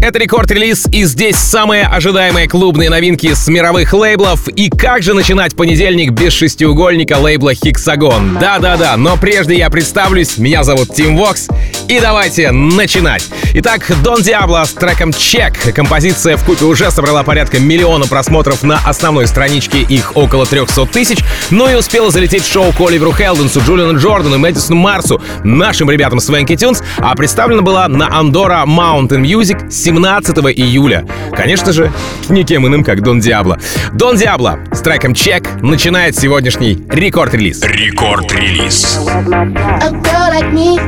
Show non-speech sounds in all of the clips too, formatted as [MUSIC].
Это рекорд-релиз, и здесь самые ожидаемые клубные новинки с мировых лейблов. И как же начинать понедельник без шестиугольника лейбла Hexagon? Да-да-да, но прежде я представлюсь, меня зовут Тим Вокс, и давайте начинать. Итак, Don Diablo с треком «Cheque». Композиция в купе уже собрала порядка миллиона просмотров на основной страничке, их около 300 тысяч, но и успела залететь в шоу к Оливеру Хелденсу, Джулиану Джордану, Мэдисону Марсу, нашим ребятам Swanky Tunes, а представлена была на Andorra Mountain Music 17 июля. Конечно же, никем иным, как Don Diablo. Don Diablo с треком «Cheque» начинает сегодняшний рекорд-релиз. Рекорд-релиз. A girl like me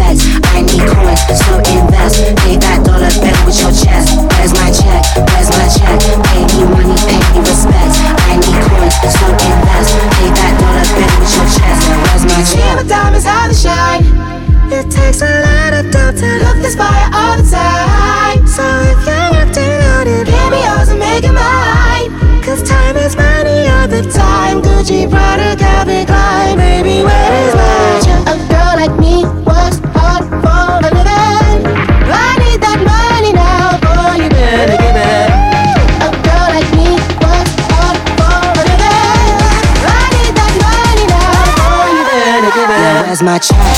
respect. I need coins, so invest. Pay that dollar bill with your chest. Where's my check? Where's my check? Pay me money, pay me respect. I need coins, so invest. Pay that dollar bill with your chest. Where's my See my check? diamonds how they shine. It takes a lot of dough to look this fire all the time. So if you're acting on it, give me yours and make it mine. Cause time is money all the time. Gucci, Prada, my child.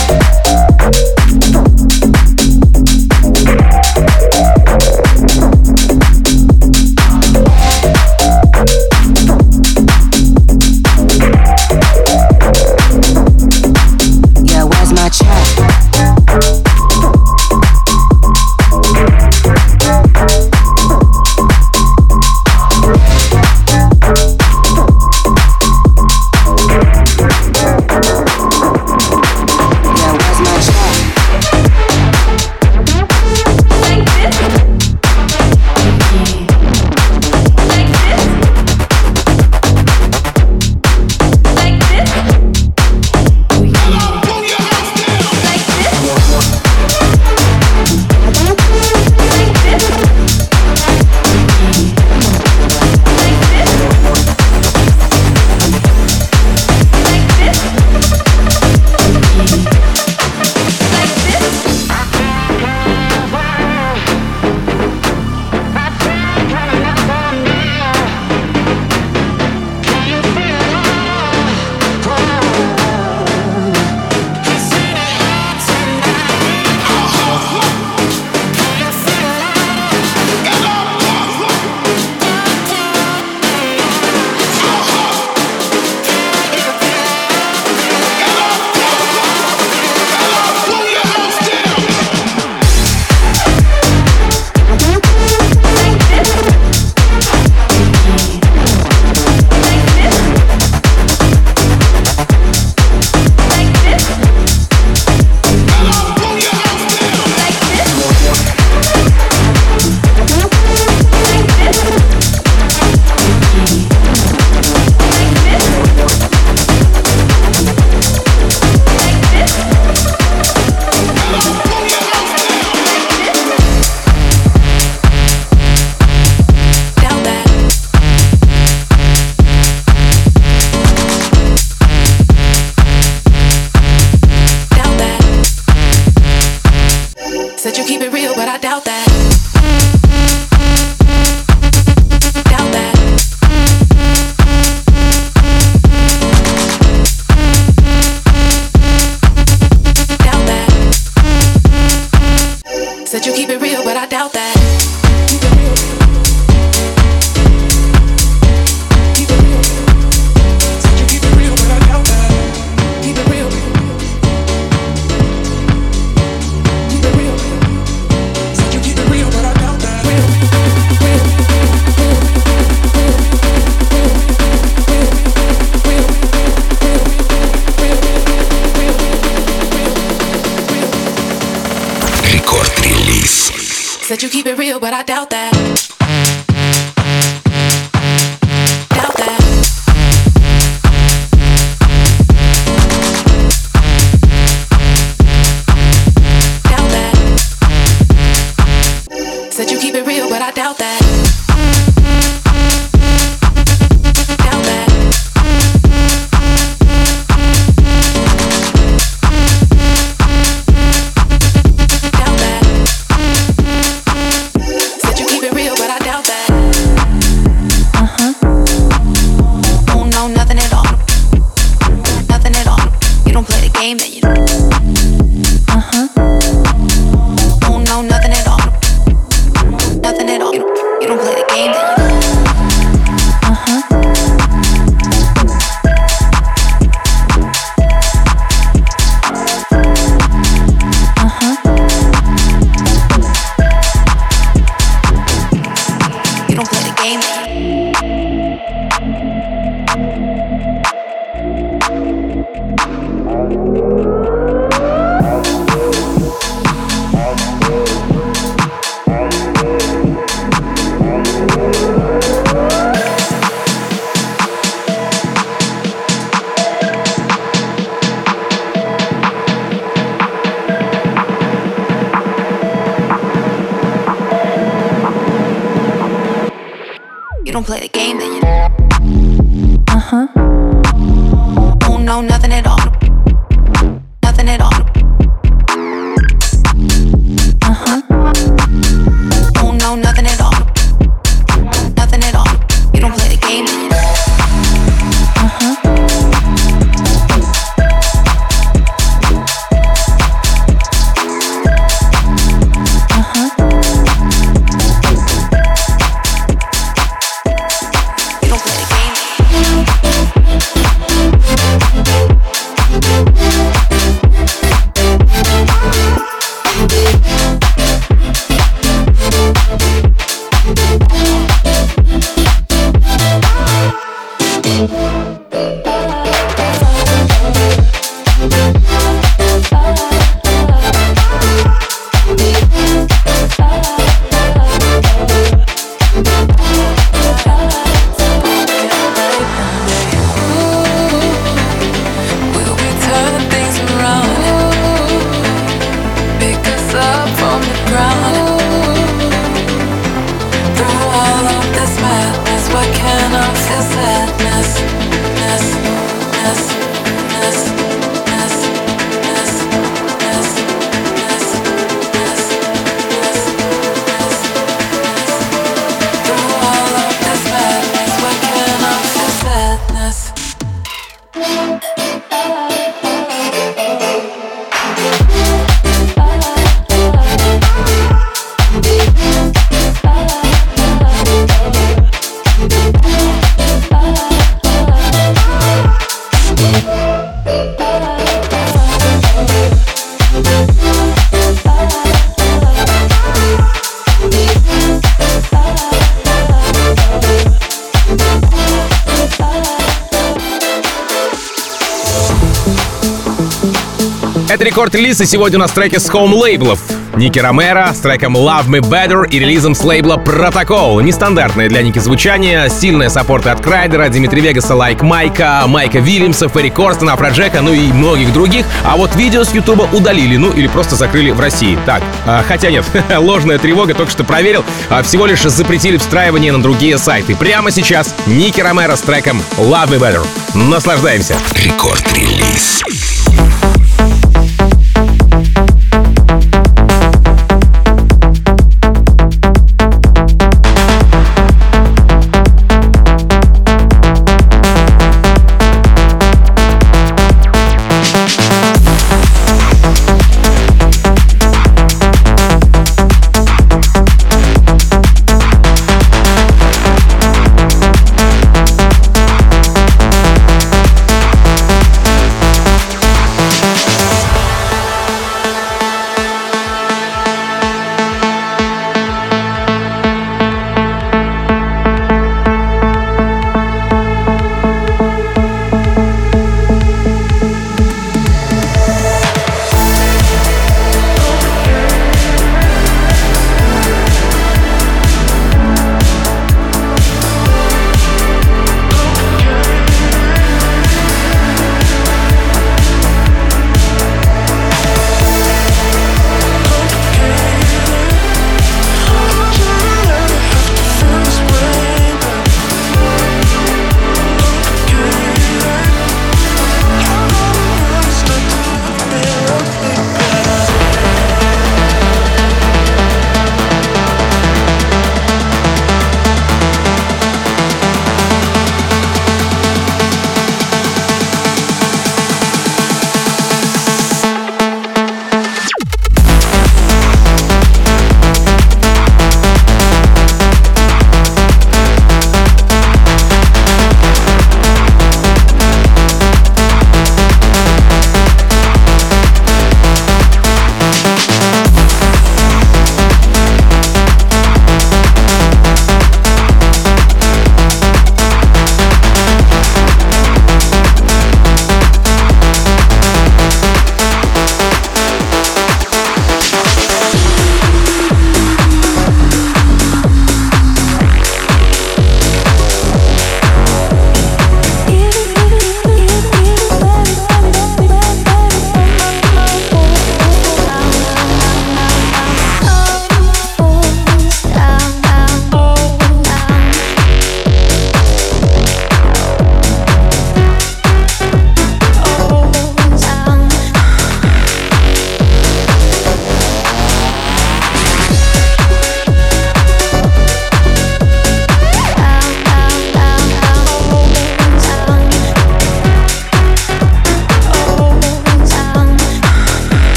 рекорд-релиз, и сегодня у нас треки с home-лейблов. Ники Ромеро с треком Love Me Better и релизом с лейбла Протокол. Нестандартное для Ники звучание, сильные саппорты от Крайдера, Дмитрия Вегаса, Лайк Майка, Майка Вильямса, Ферри Корстена, Проджека, ну и многих других. А вот видео с Ютуба удалили, ну или просто закрыли в России. Так, а, хотя нет, [LAUGHS] ложная тревога, только что проверил, а всего лишь запретили встраивание на другие сайты. Прямо сейчас Ники Ромеро с треком Love Me Better. Наслаждаемся. Рекорд-релиз.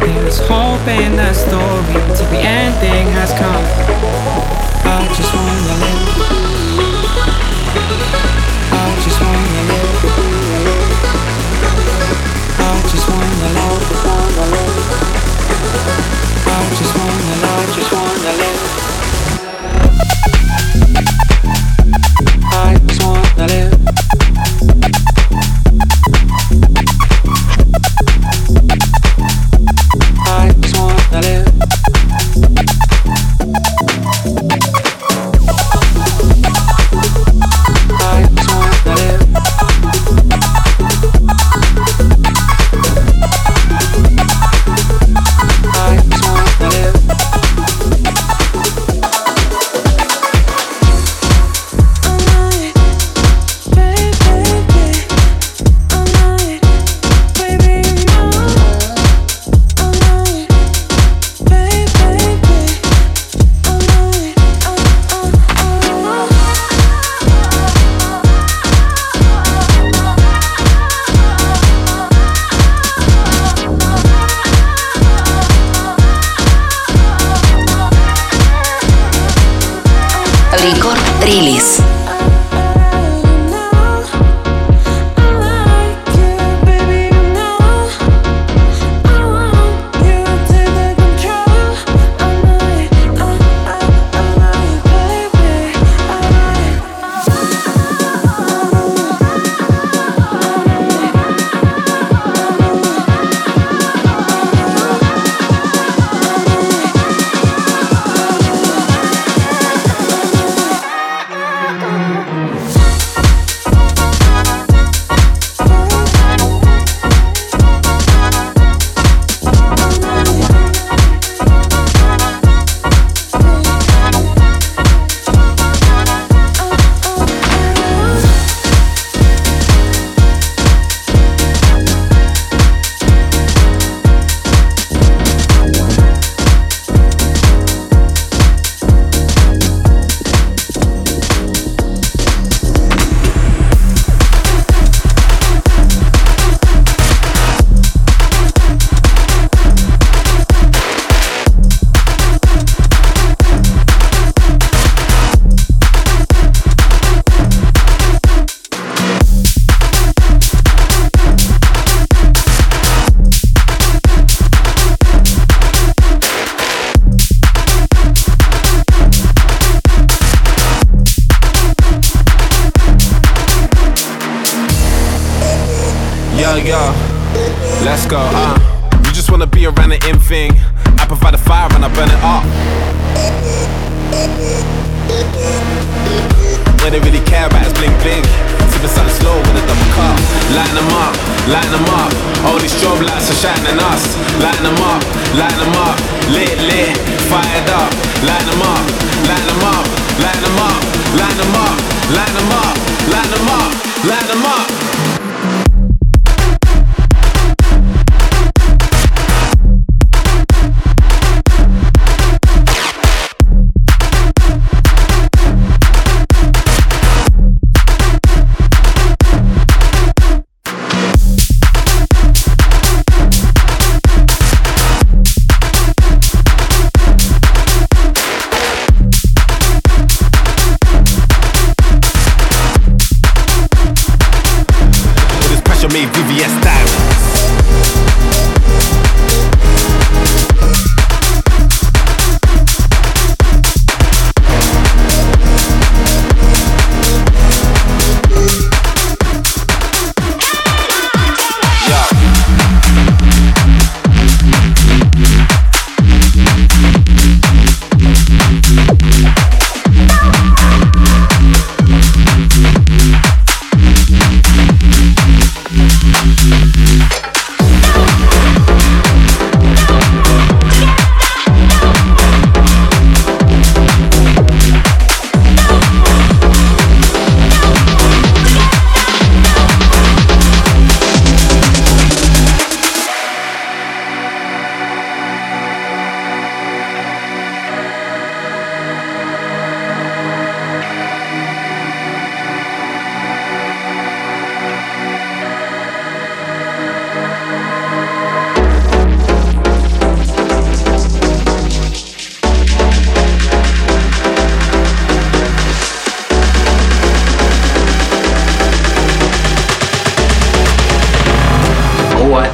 There is hope in the story till the ending has come. Рекорд релиз. shining us. Lighten them up, lighten them up, lit, lit, fired up. Lighten them up, lighten them up, lighten them up, lighten them up, lighten them up, lighten them up, lighten them up.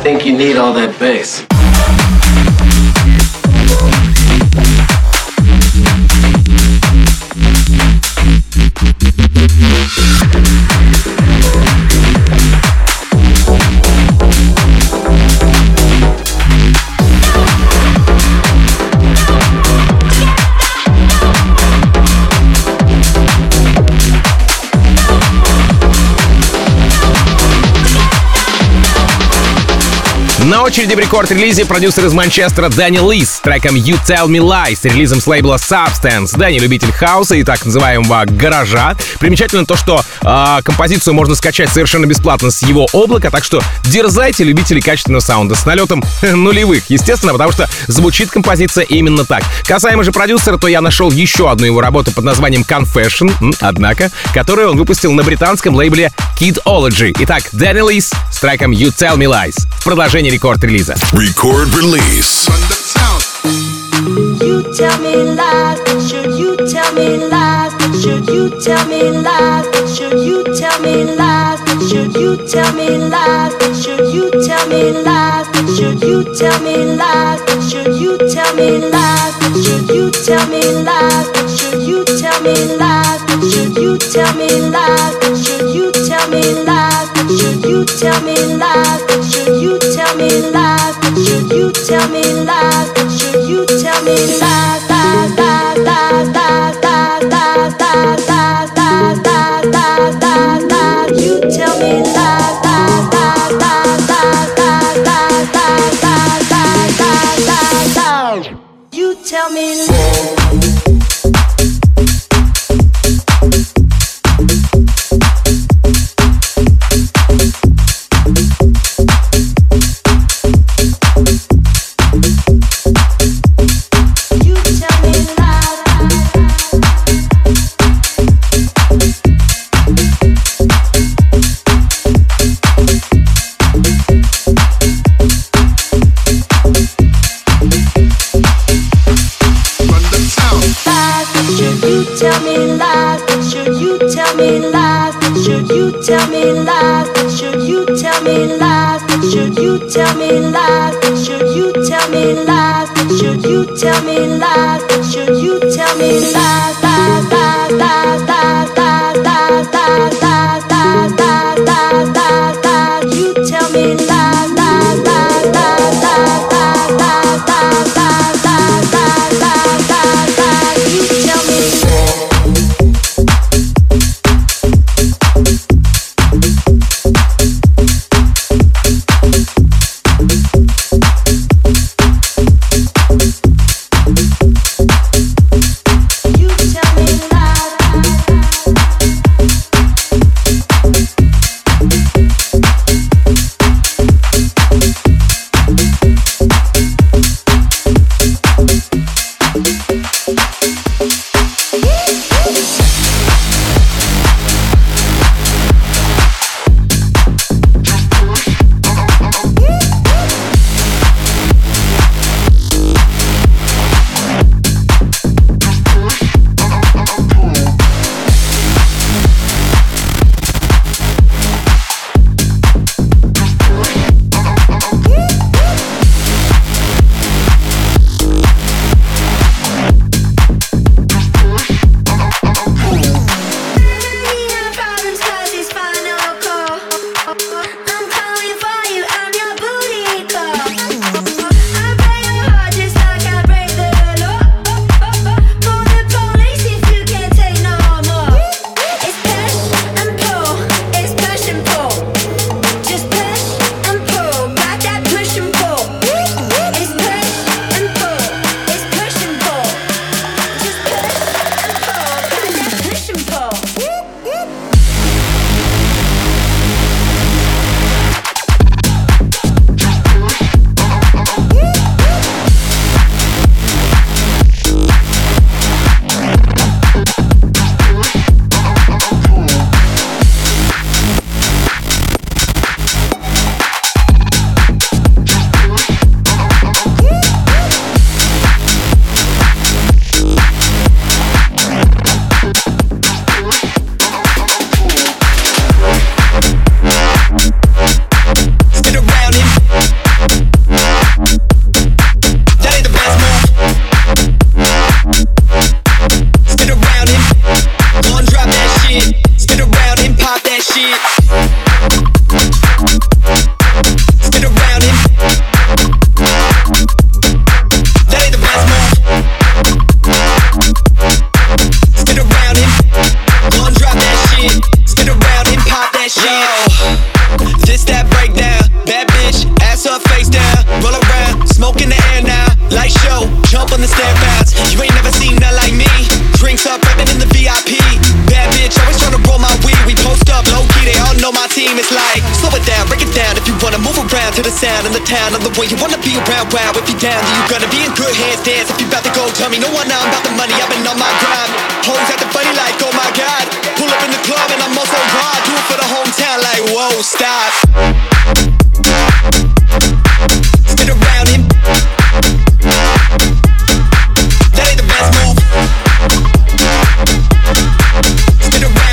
think you need all that bass. На очереди в рекорд-релизе продюсер из Манчестера Дэнни Лис с треком You Tell Me Lies с релизом с лейбла Substance. Дэнни любитель хаоса и так называемого гаража. Примечательно то, что э, композицию можно скачать совершенно бесплатно с его облака, так что дерзайте, любители качественного саунда с налетом [LAUGHS] нулевых, естественно, потому что звучит композиция именно так. Касаемо же продюсера, то я нашел еще одну его работу под названием Confession, однако, которую он выпустил на британском лейбле Kidology. Итак, Дэнни Лис с треком You Tell Me Lies в продолжении рекорд-релиза. Record release. You tell me lies, should you tell me lies? Should you tell me lies? Should you tell me lies? Should you tell me lies? Should you tell me lies? Should you tell me lies? Should you tell me lies? Should you tell me lies? Should you tell me lies? Should you tell me lies? Should you tell me lies? Should you tell me lies? Should you tell should you tell me lies? Should you tell me lies? Lies, lies, lies, lies, lies, lies, lies, lies, lies, lies, lies, lies. You tell me lies, lies, lies, lies, lies, lies, lies, lies, lies, lies, lies, lies. You tell me. Tell me lies? Should you tell me lies? Should you tell me lies? Should you tell me lies? Should you tell me lies? Should you tell me lies? Up on the steadfast. You ain't never seen that like me. Drinks up, rapping in the VIP. Bad bitch, always trying to roll my weed. We post up, low key, they all know my team. It's like, slow it down, break it down. If you wanna move around to the sound of the town, of the way you wanna be around. Wow, if you down, then you gonna be in good hands. Dance if you about to go, tell me. No one, I'm about the money, I've been on my grind. Hoes at the funny like, oh my god. Pull up in the club and I'm also raw. Do it for the hometown, like, whoa, stop. Spin around him. Spin around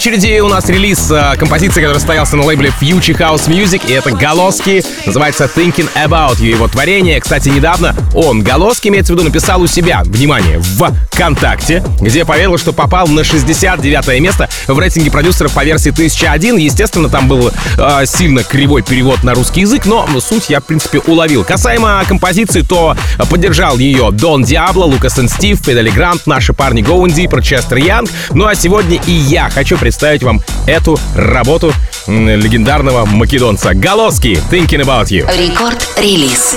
очереди. У нас релиз э, композиции, который состоялся на лейбле Future House Music, и это Голоски, называется Thinking About You. Его творение, кстати, недавно он, Голоски, имеется в виду, написал у себя, внимание, в ВКонтакте, где поведал, что попал на 69 место в рейтинге продюсеров по версии 1001. Естественно, там был э, сильно кривой перевод на русский язык, но суть я, в принципе, уловил. Касаемо композиции, то поддержал ее Дон Диабло, Лукас и Стив, Фидели Грант, наши парни Гоун Дипер, Честер Янг. Ну а сегодня и я хочу представить вам эту работу легендарного македонца Голоски «Thinking About You». Рекорд-релиз.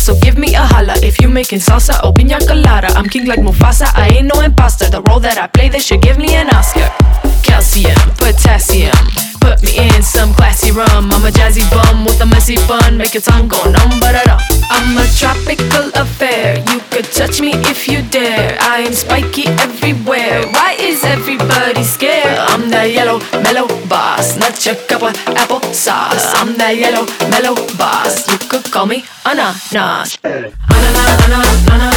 So give me a holla if you making salsa or pina colada. I'm king like Mufasa, I ain't no imposter. The role that I play, they should give me an Oscar. Calcium, potassium Put me in some classy rum. I'm a jazzy bum with a messy bun. Make your tongue go numb, but I'm a tropical affair. You could touch me if you dare. I am spiky everywhere. Why is everybody scared? I'm that yellow, mellow boss. Not your cup of apple sauce. I'm that yellow, mellow boss. You could call me. Ananas, ananas, ananas. Ananas,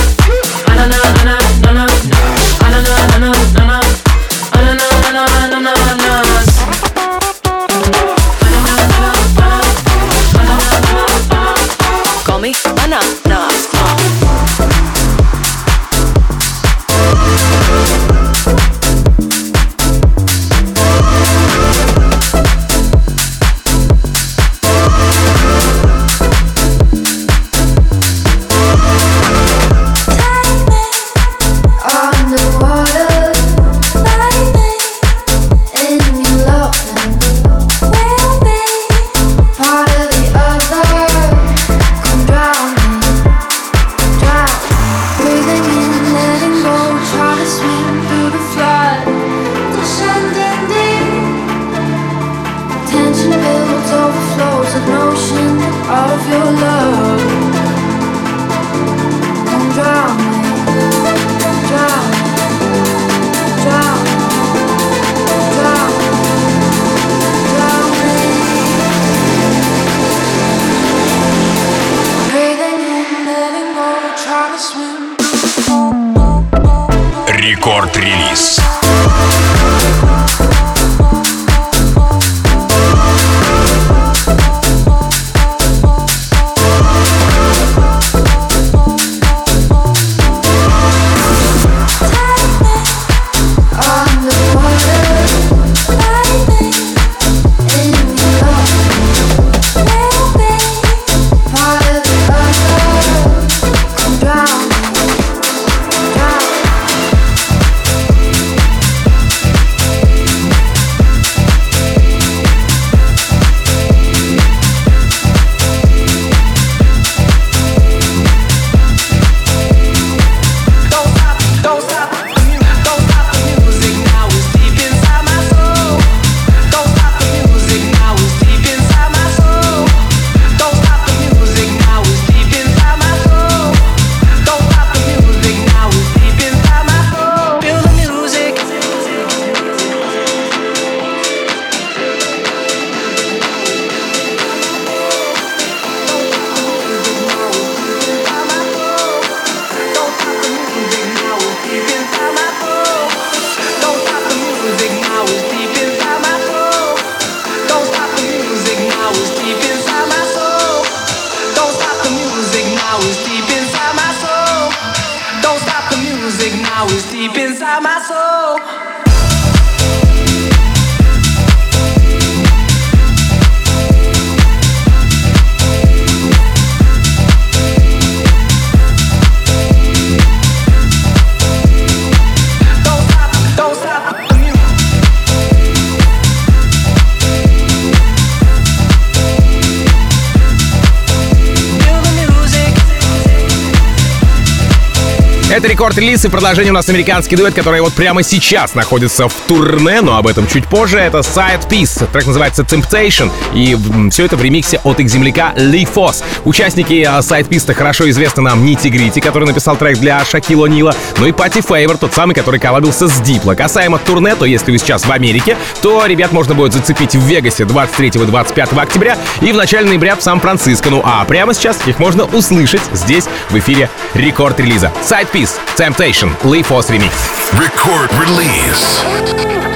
Рекорд-релиз и продолжение у нас американский дуэт, который вот прямо сейчас находится в турне, но об этом чуть позже. Это Side Piece, трек называется Temptation, и все это в ремиксе от их земляка Lee Foss. Участники а, Side Piece хорошо известны нам Nitti Gritti, который написал трек для Шакила О’Нила, ну и Party Favor, тот самый, который коллабился с Дипло. Касаемо турне, то если вы сейчас в Америке, то ребят можно будет зацепить в Вегасе 23 и 25 октября и в начале ноября в Сан-Франциско. Ну а прямо сейчас их можно услышать здесь, в эфире рекорд-релиза. Side Piece Temptation, Lee Force Remix. Record Release.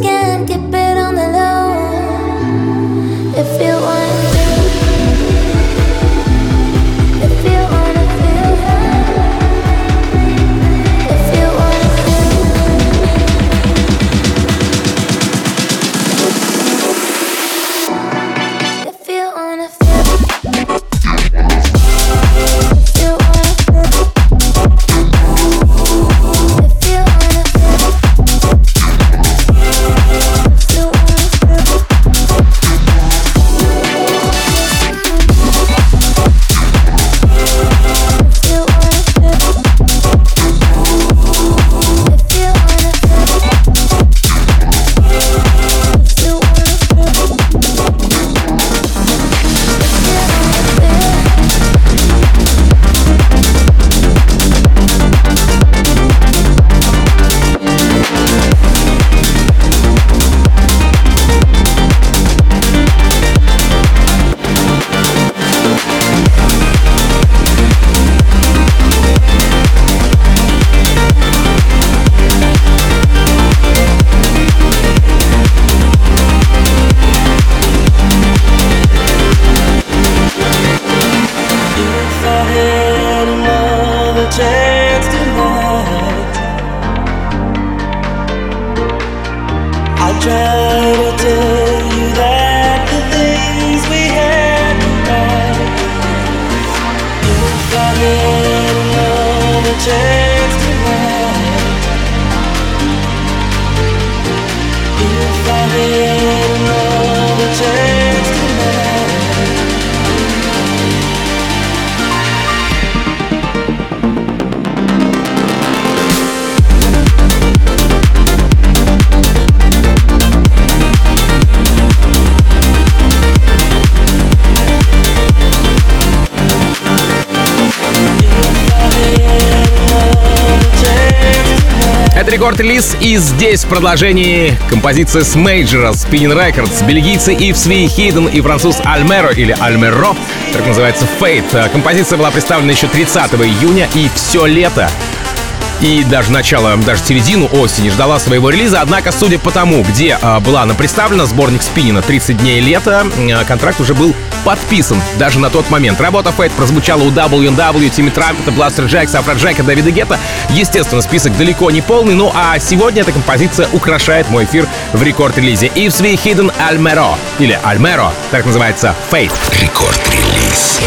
Skin. get рекорд-релиз, и здесь в продолжении композиция с мейджора Spinnin' Records, бельгийцы Yves V и HIDDN и француз Альмеро или Альмеро, так называется Fate. Композиция была представлена еще 30 июня, и все лето и даже начало, даже середину осени ждала своего релиза. Однако, судя по тому, где э, была она представлена, сборник Спинина 30 дней лета, э, контракт уже был подписан даже на тот момент. Работа Fate прозвучала у W&W, Тимми Трампета, Бластерджекса, Афроджека, Дэвида Гетта. Естественно, список далеко не полный, ну а сегодня эта композиция украшает мой эфир в рекорд-релизе. If We Hidden Almero, или Almero, так называется Fate. Рекорд-релиз.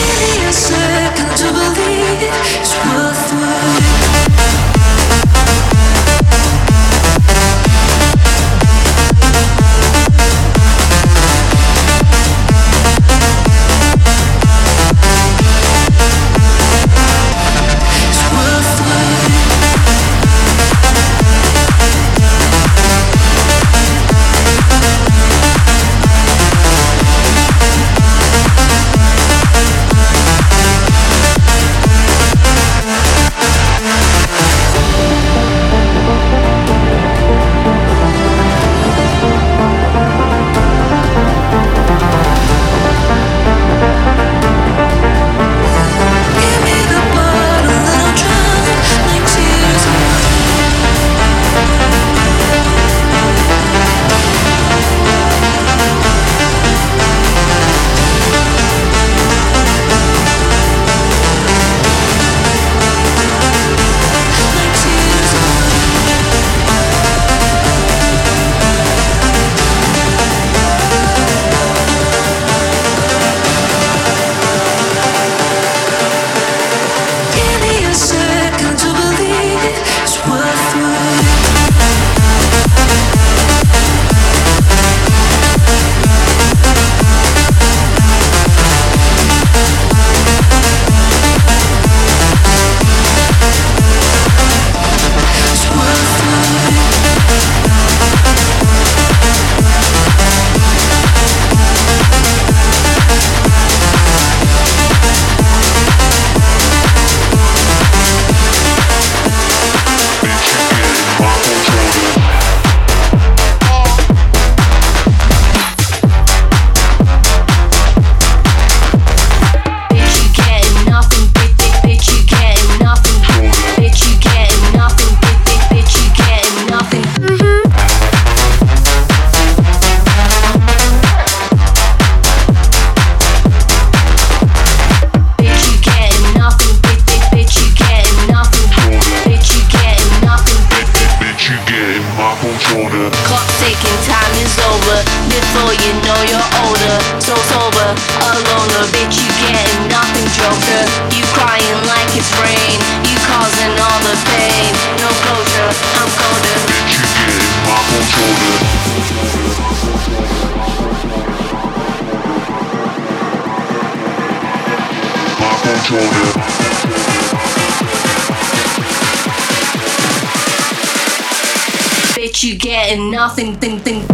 you get and nothing, thing, thing.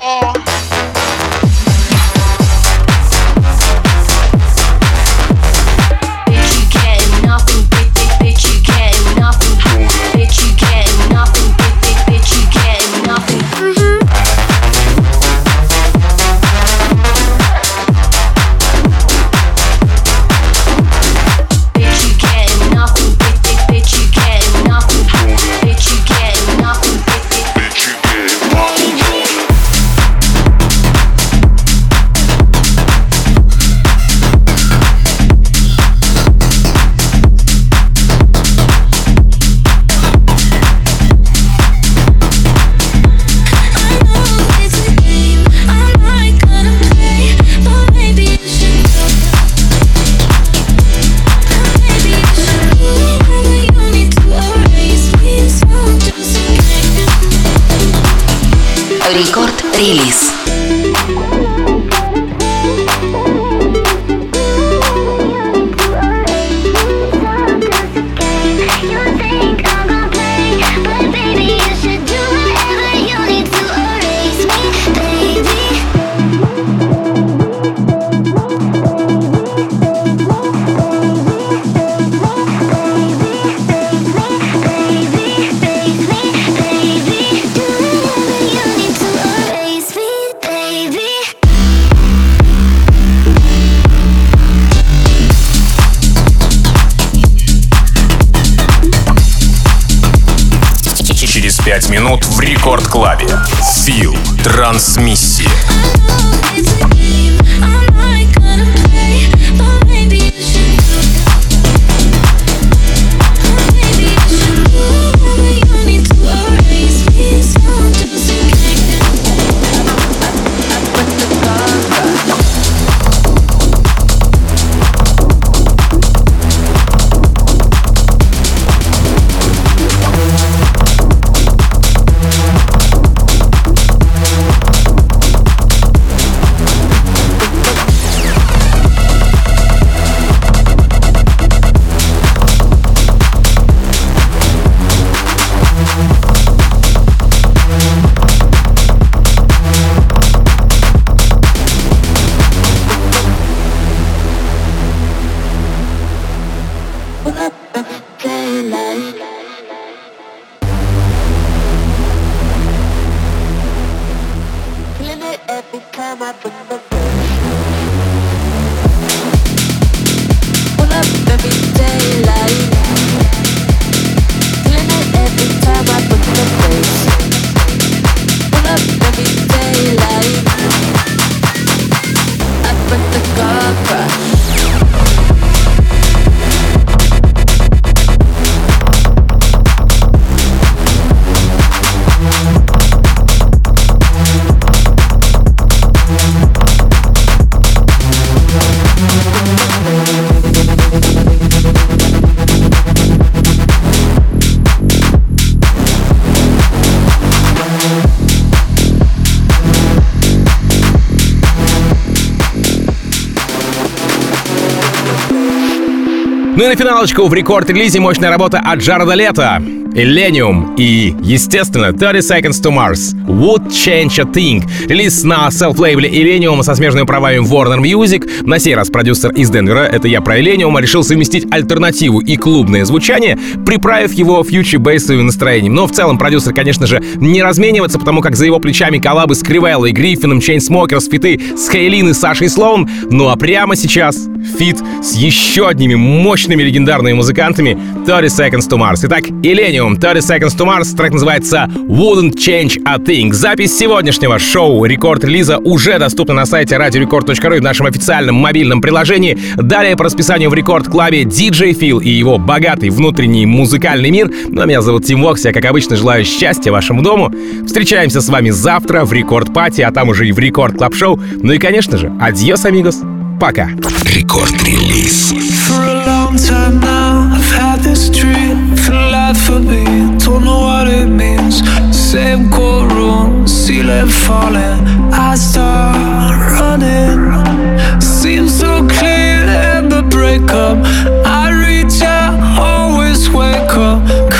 Uh. Трансмиссия. Финалочку в рекорд-релизе мощная работа от Джареда Лето. Illenium и, естественно, 30 Seconds to Mars Wouldn't Change a Thing. Релиз на self-лейбле Illenium со смежными правами Warner Music. На сей раз продюсер из Денвера, это я про Illenium, решил совместить альтернативу и клубное звучание, приправив его future bass -овым настроением. Но в целом продюсер, конечно же, не разменивается, потому как за его плечами коллабы с Кривеллой, Гриффином, Chainsmokers, фиты с Хейлин и Сашей Слоун. Ну а прямо сейчас фит с еще одними мощными легендарными музыкантами 30 Seconds to Mars. Итак, Illenium, 30 Seconds to Mars, трек называется Wouldn't Change a Thing. Запись сегодняшнего шоу рекорд-релиза уже доступна на сайте radiorecord.ru и в нашем официальном мобильном приложении. Далее по расписанию в рекорд-клабе DJ Phil и его богатый внутренний музыкальный мир. Ну а меня зовут Тим Вокс, я, как обычно, желаю счастья вашему дому. Встречаемся с вами завтра в рекорд-пати, а там уже и в рекорд-клаб-шоу. Ну и, конечно же, adiós, amigos. Пока. Рекорд-релиз. For a long time bad for me, don't know what it means. Same cold room, ceiling falling. I start running. Seems so clear in the breakup. I reach out, always wake up.